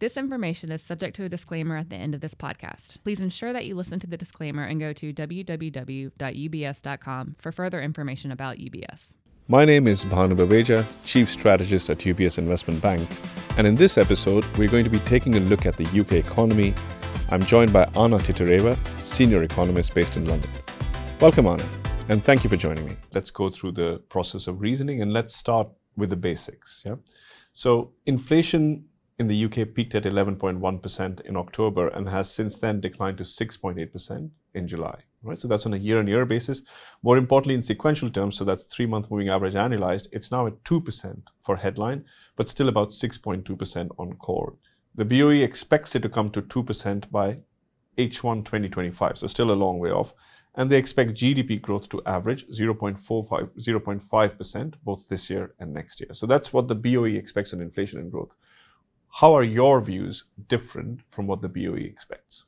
This information is subject to a disclaimer at the end of this podcast. Please ensure that you listen to the disclaimer and go to www.ubs.com for further information about UBS. My name is Bhanu Baweja, Chief Strategist at UBS Investment Bank, and in this episode, we're going to be taking a look at the UK economy. I'm joined by Anna Titareva, Senior Economist based in London. Welcome, Anna, and thank you for joining me. Let's go through the process of reasoning and let's start with the basics. Yeah? So, inflation in the UK peaked at 11.1% in October and has since then declined to 6.8% in July. Right, so that's on a year-on-year basis. More importantly, in sequential terms, so that's three-month moving average annualized, it's now at 2% for headline, but still about 6.2% on core. The BOE expects it to come to 2% by H1 2025, so still a long way off. And they expect GDP growth to average 0.45, 0.5% both this year and next year. So that's what the BOE expects on inflation and growth. How are your views different from what the BOE expects?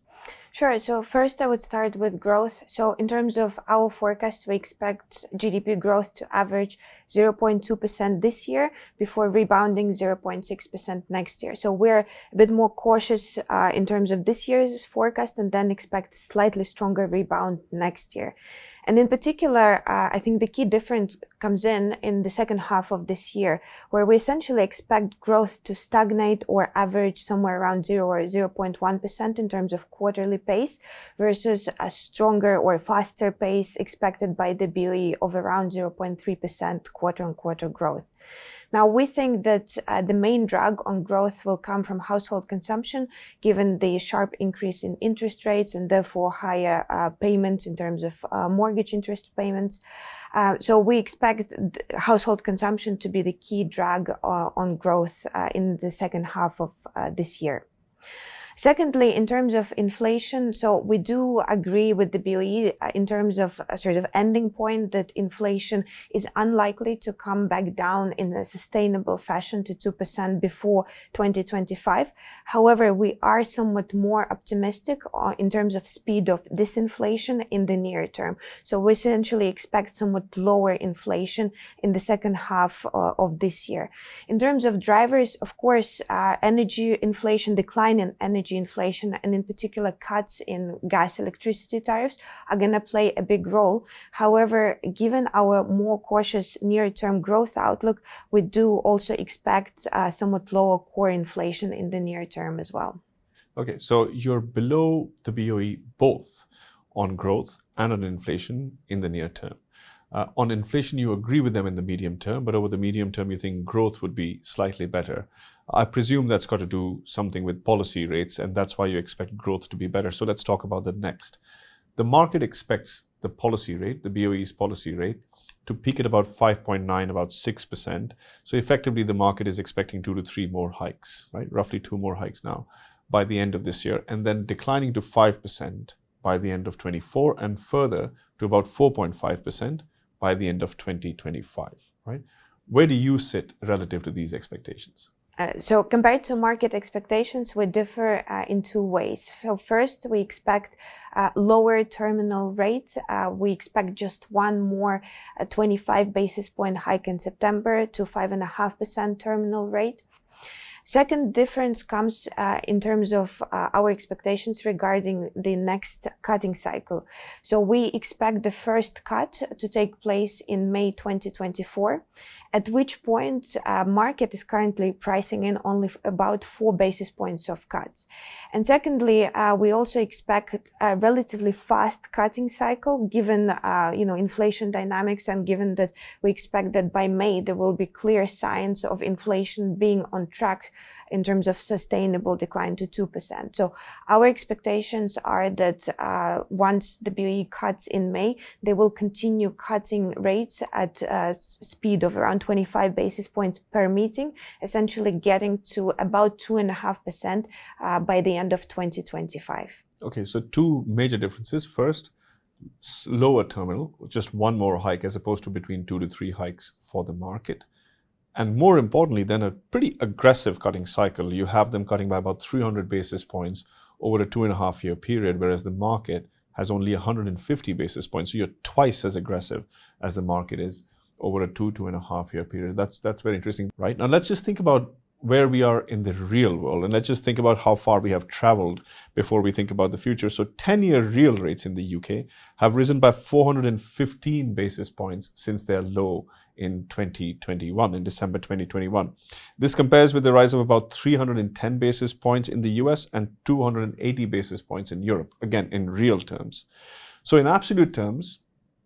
Sure. So first, I would start with growth. So in terms of our forecast, we expect GDP growth to average 0.2% this year before rebounding 0.6% next year. So we're a bit more cautious uh, in terms of this year's forecast and then expect slightly stronger rebound next year. And in particular, uh, I think the key difference comes in in the second half of this year, where we essentially expect growth to stagnate or average somewhere around 0 or 0.1% in terms of quarterly pace versus a stronger or faster pace expected by the BOE of around 0.3% quarter on quarter growth. Now, we think that uh, the main drag on growth will come from household consumption, given the sharp increase in interest rates and therefore higher uh, payments in terms of uh, mortgage interest payments. Uh, so we expect household consumption to be the key drag uh, on growth uh, in the second half of this year. Secondly, in terms of inflation, so we do agree with the BOE uh, in terms of a sort of ending point that inflation is unlikely to come back down in a sustainable fashion to 2% before 2025. However, we are somewhat more optimistic in terms of speed of disinflation in the near term. So we essentially expect somewhat lower inflation in the second half uh, of this year. In terms of drivers, of course, uh, energy inflation, decline in energy energy inflation and in particular cuts in gas electricity tariffs are going to play a big role. However, given our more cautious near-term growth outlook, we do also expect uh, somewhat lower core inflation in the near term as well. Okay, so you're below the BOE both on growth and on inflation in the near term. Uh, on inflation, you agree with them in the medium term, but over the medium term, you think growth would be slightly better. I presume that's got to do something with policy rates, and that's why you expect growth to be better. So let's talk about that next. The market expects the policy rate, the BOE's policy rate, to peak at about 5.9, about 6%. So effectively, the market is expecting two to three more hikes, right? Roughly two more hikes now by the end of this year, and then declining to 5% by the end of 24, and further to about 4.5% by the end of 2025, right? Where do you sit relative to these expectations? Uh, so compared to market expectations, we differ uh, in two ways. So first, we expect uh, lower terminal rates. Uh, we expect just one more uh, 25 basis point hike in September to 5.5% terminal rate. Second difference comes uh, in terms of uh, our expectations regarding the next cutting cycle. So we expect the first cut to take place in May 2024 at which point uh, market is currently pricing in only about four basis points of cuts. And secondly, uh, we also expect a relatively fast cutting cycle given, uh, you know, inflation dynamics and given that we expect that by May there will be clear signs of inflation being on track in terms of sustainable decline to 2%. So our expectations are that uh, once the BOE cuts in May, they will continue cutting rates at a speed of around 25 basis points per meeting, essentially getting to about 2.5% uh, by the end of 2025. Okay, so two major differences. First, lower terminal, just one more hike as opposed to between two to three hikes for the market. And more importantly, then a pretty aggressive cutting cycle. You have them cutting by about 300 basis points over a two and a half year period, whereas the market has only 150 basis points. So you're twice as aggressive as the market is over a two, two and a half year period. That's, that's very interesting, right? Now let's just think about where we are in the real world. And let's just think about how far we have traveled before we think about the future. So 10 year real rates in the UK have risen by 415 basis points since their low in 2021, in December 2021. This compares with the rise of about 310 basis points in the US and 280 basis points in Europe, again, in real terms. So in absolute terms,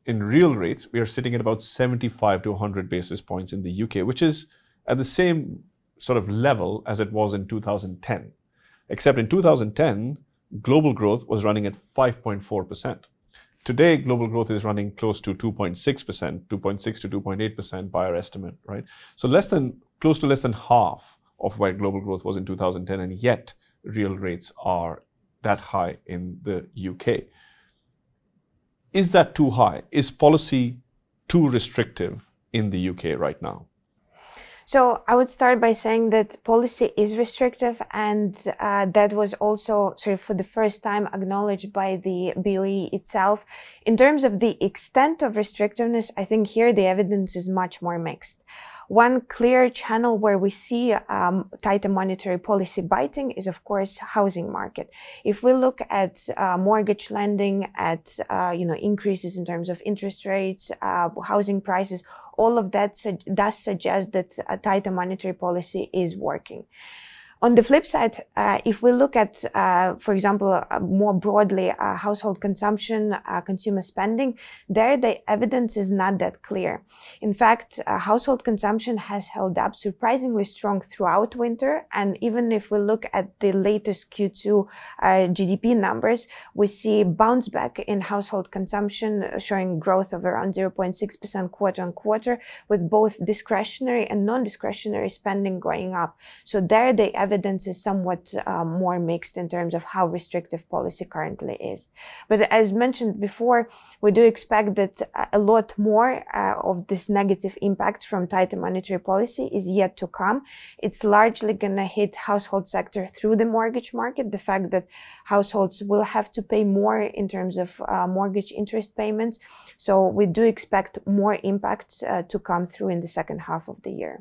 in real rates, we are sitting at about 75 to 100 basis points in the UK, which is at the same sort of level as it was in 2010. Except in 2010, global growth was running at 5.4%. Today, global growth is running close to 2.6%, 2.6 to 2.8% by our estimate, right? So less than, close to less than half of where global growth was in 2010, and yet real rates are that high in the UK. Is that too high? Is policy too restrictive in the UK right now? So I would start by saying that policy is restrictive, and uh, that was also sort of for the first time acknowledged by the BOE itself. In terms of the extent of restrictiveness, I think here the evidence is much more mixed. One clear channel where we see um, tighter monetary policy biting is, of course, housing market. If we look at uh, mortgage lending, at uh, you know increases in terms of interest rates, uh, housing prices, all of that su- does suggest that a tighter monetary policy is working. On the flip side, uh, if we look at, uh, for example, uh, more broadly, uh, household consumption, uh, consumer spending, there the evidence is not that clear. In fact, uh, household consumption has held up surprisingly strong throughout winter. And even if we look at the latest Q2 GDP numbers, we see bounce back in household consumption showing growth of around 0.6% quarter on quarter, with both discretionary and non-discretionary spending going up. So there the evidence is somewhat um, more mixed in terms of how restrictive policy currently is. But as mentioned before, we do expect that a lot more uh, of this negative impact from tighter monetary policy is yet to come. It's largely going to hit household sector through the mortgage market. The fact that households will have to pay more in terms of uh, mortgage interest payments. So we do expect more impact uh, to come through in the second half of the year.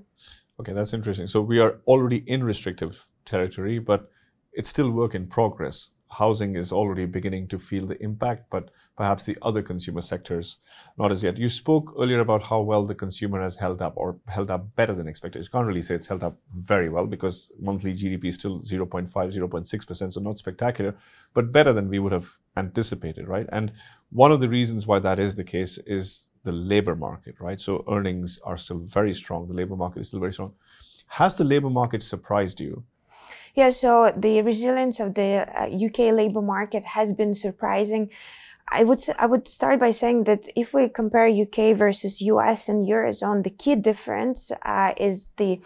Okay, that's interesting. So we are already in restrictive territory, but it's still work in progress. Housing is already beginning to feel the impact, but perhaps the other consumer sectors not as yet. You spoke earlier about how well the consumer has held up or held up better than expected. You can't really say it's held up very well because monthly GDP is still 0.5, 0.6%, so not spectacular, but better than we would have anticipated, right? And one of the reasons why that is the case is the labor market, right? So earnings are still very strong. The labor market is still very strong. Has the labor market surprised you? Yeah, so the resilience of the uh, UK labor market has been surprising. I would I would start by saying that if we compare UK versus US and eurozone, the key difference uh, is the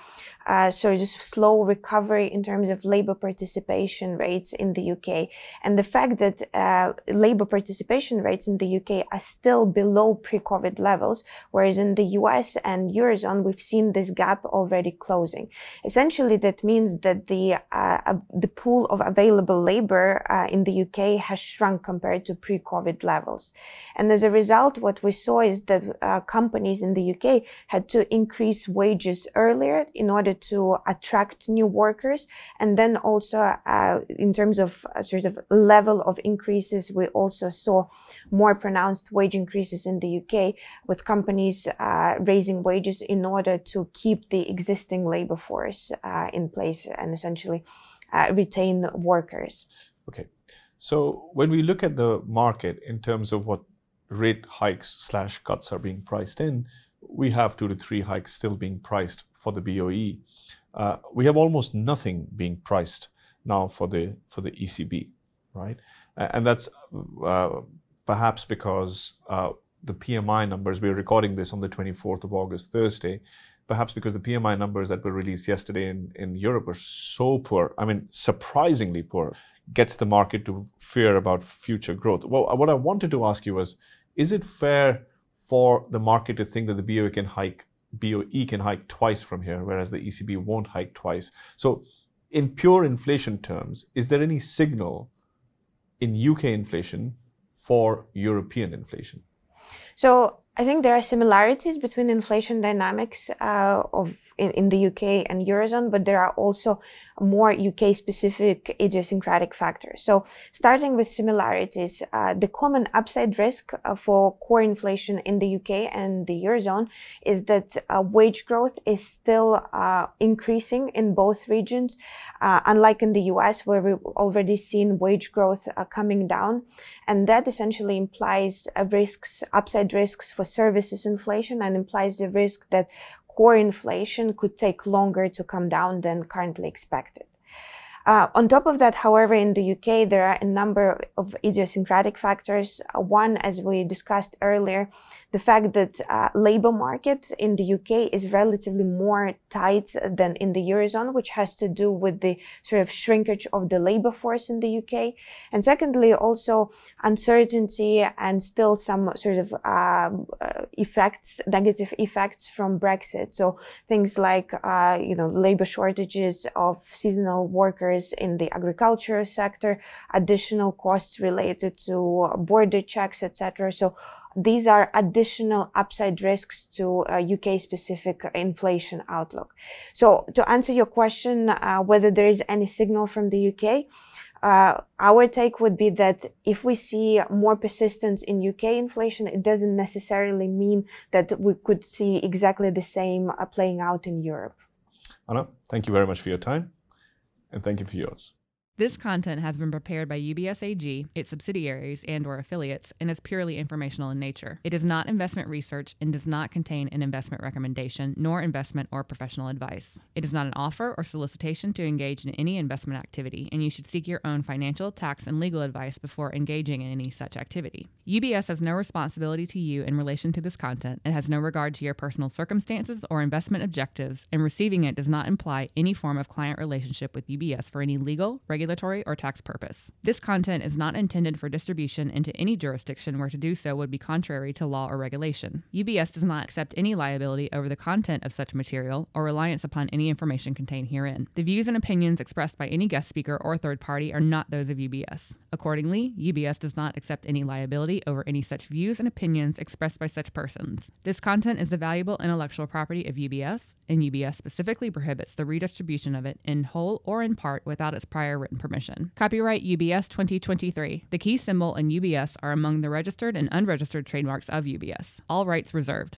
uh, so just slow recovery in terms of labor participation rates in the UK, and the fact that uh, labor participation rates in the UK are still below pre-COVID levels, whereas in the US and eurozone we've seen this gap already closing. Essentially, that means that the uh, the pool of available labor uh, in the UK has shrunk compared to pre-COVID levels, and as a result, what we saw is that uh, companies in the UK had to increase wages earlier in order to attract new workers. And then also, uh, in terms of uh, sort of level of increases, we also saw more pronounced wage increases in the UK with companies uh, raising wages in order to keep the existing labor force uh, in place and essentially uh, retain workers. Okay. So when we look at the market in terms of what rate hikes slash cuts are being priced in, we have two to three hikes still being priced for the BOE. Uh, we have almost nothing being priced now for the for the ECB, right? And that's uh, perhaps because uh, the PMI numbers. We're recording this on the 24th of August, Thursday. Perhaps because the PMI numbers that were released yesterday in, in Europe are so poor. I mean, surprisingly poor. Gets the market to fear about future growth. Well, what I wanted to ask you was, is it fair for the market to think that the BOE can hike BOE can hike twice from here, whereas the ECB won't hike twice. So, in pure inflation terms, is there any signal in UK inflation for European inflation? So, I think there are similarities between inflation dynamics uh, of in, in the UK and Eurozone, but there are also more UK specific idiosyncratic factors. So starting with similarities, uh, the common upside risk uh, for core inflation in the UK and the Eurozone is that uh, wage growth is still uh, increasing in both regions, uh, unlike in the US where we've already seen wage growth uh, coming down. And that essentially implies risks, upside risks for services inflation and implies the risk that core inflation could take longer to come down than currently expected. Uh, on top of that, however, in the UK, there are a number of idiosyncratic factors. Uh, one, as we discussed earlier, the fact that uh, labor market in the UK is relatively more tight than in the Eurozone, which has to do with the sort of shrinkage of the labor force in the UK. And secondly, also uncertainty and still some sort of um, uh, effects, negative effects from Brexit. So things like, uh, you know, labor shortages of seasonal workers in the agriculture sector, additional costs related to border checks, etc. So these are additional upside risks to UK specific inflation outlook. So to answer your question, uh, whether there is any signal from the UK, uh, our take would be that if we see more persistence in UK inflation, it doesn't necessarily mean that we could see exactly the same uh, playing out in Europe. Anna, thank you very much for your time and thank you for yours. This content has been prepared by UBS AG, its subsidiaries, and or affiliates and is purely informational in nature. It is not investment research and does not contain an investment recommendation nor investment or professional advice. It is not an offer or solicitation to engage in any investment activity, and you should seek your own financial, tax, and legal advice before engaging in any such activity. UBS has no responsibility to you in relation to this content and has no regard to your personal circumstances or investment objectives, and receiving it does not imply any form of client relationship with UBS for any legal, regulatory, regulatory, or tax purpose. This content is not intended for distribution into any jurisdiction where to do so would be contrary to law or regulation. UBS does not accept any liability over the content of such material or reliance upon any information contained herein. The views and opinions expressed by any guest speaker or third party are not those of UBS. Accordingly, UBS does not accept any liability over any such views and opinions expressed by such persons. This content is the valuable intellectual property of UBS, and UBS specifically prohibits the redistribution of it in whole or in part without its prior written permission. Copyright UBS 2023. The key symbol and UBS are among the registered and unregistered trademarks of UBS. All rights reserved.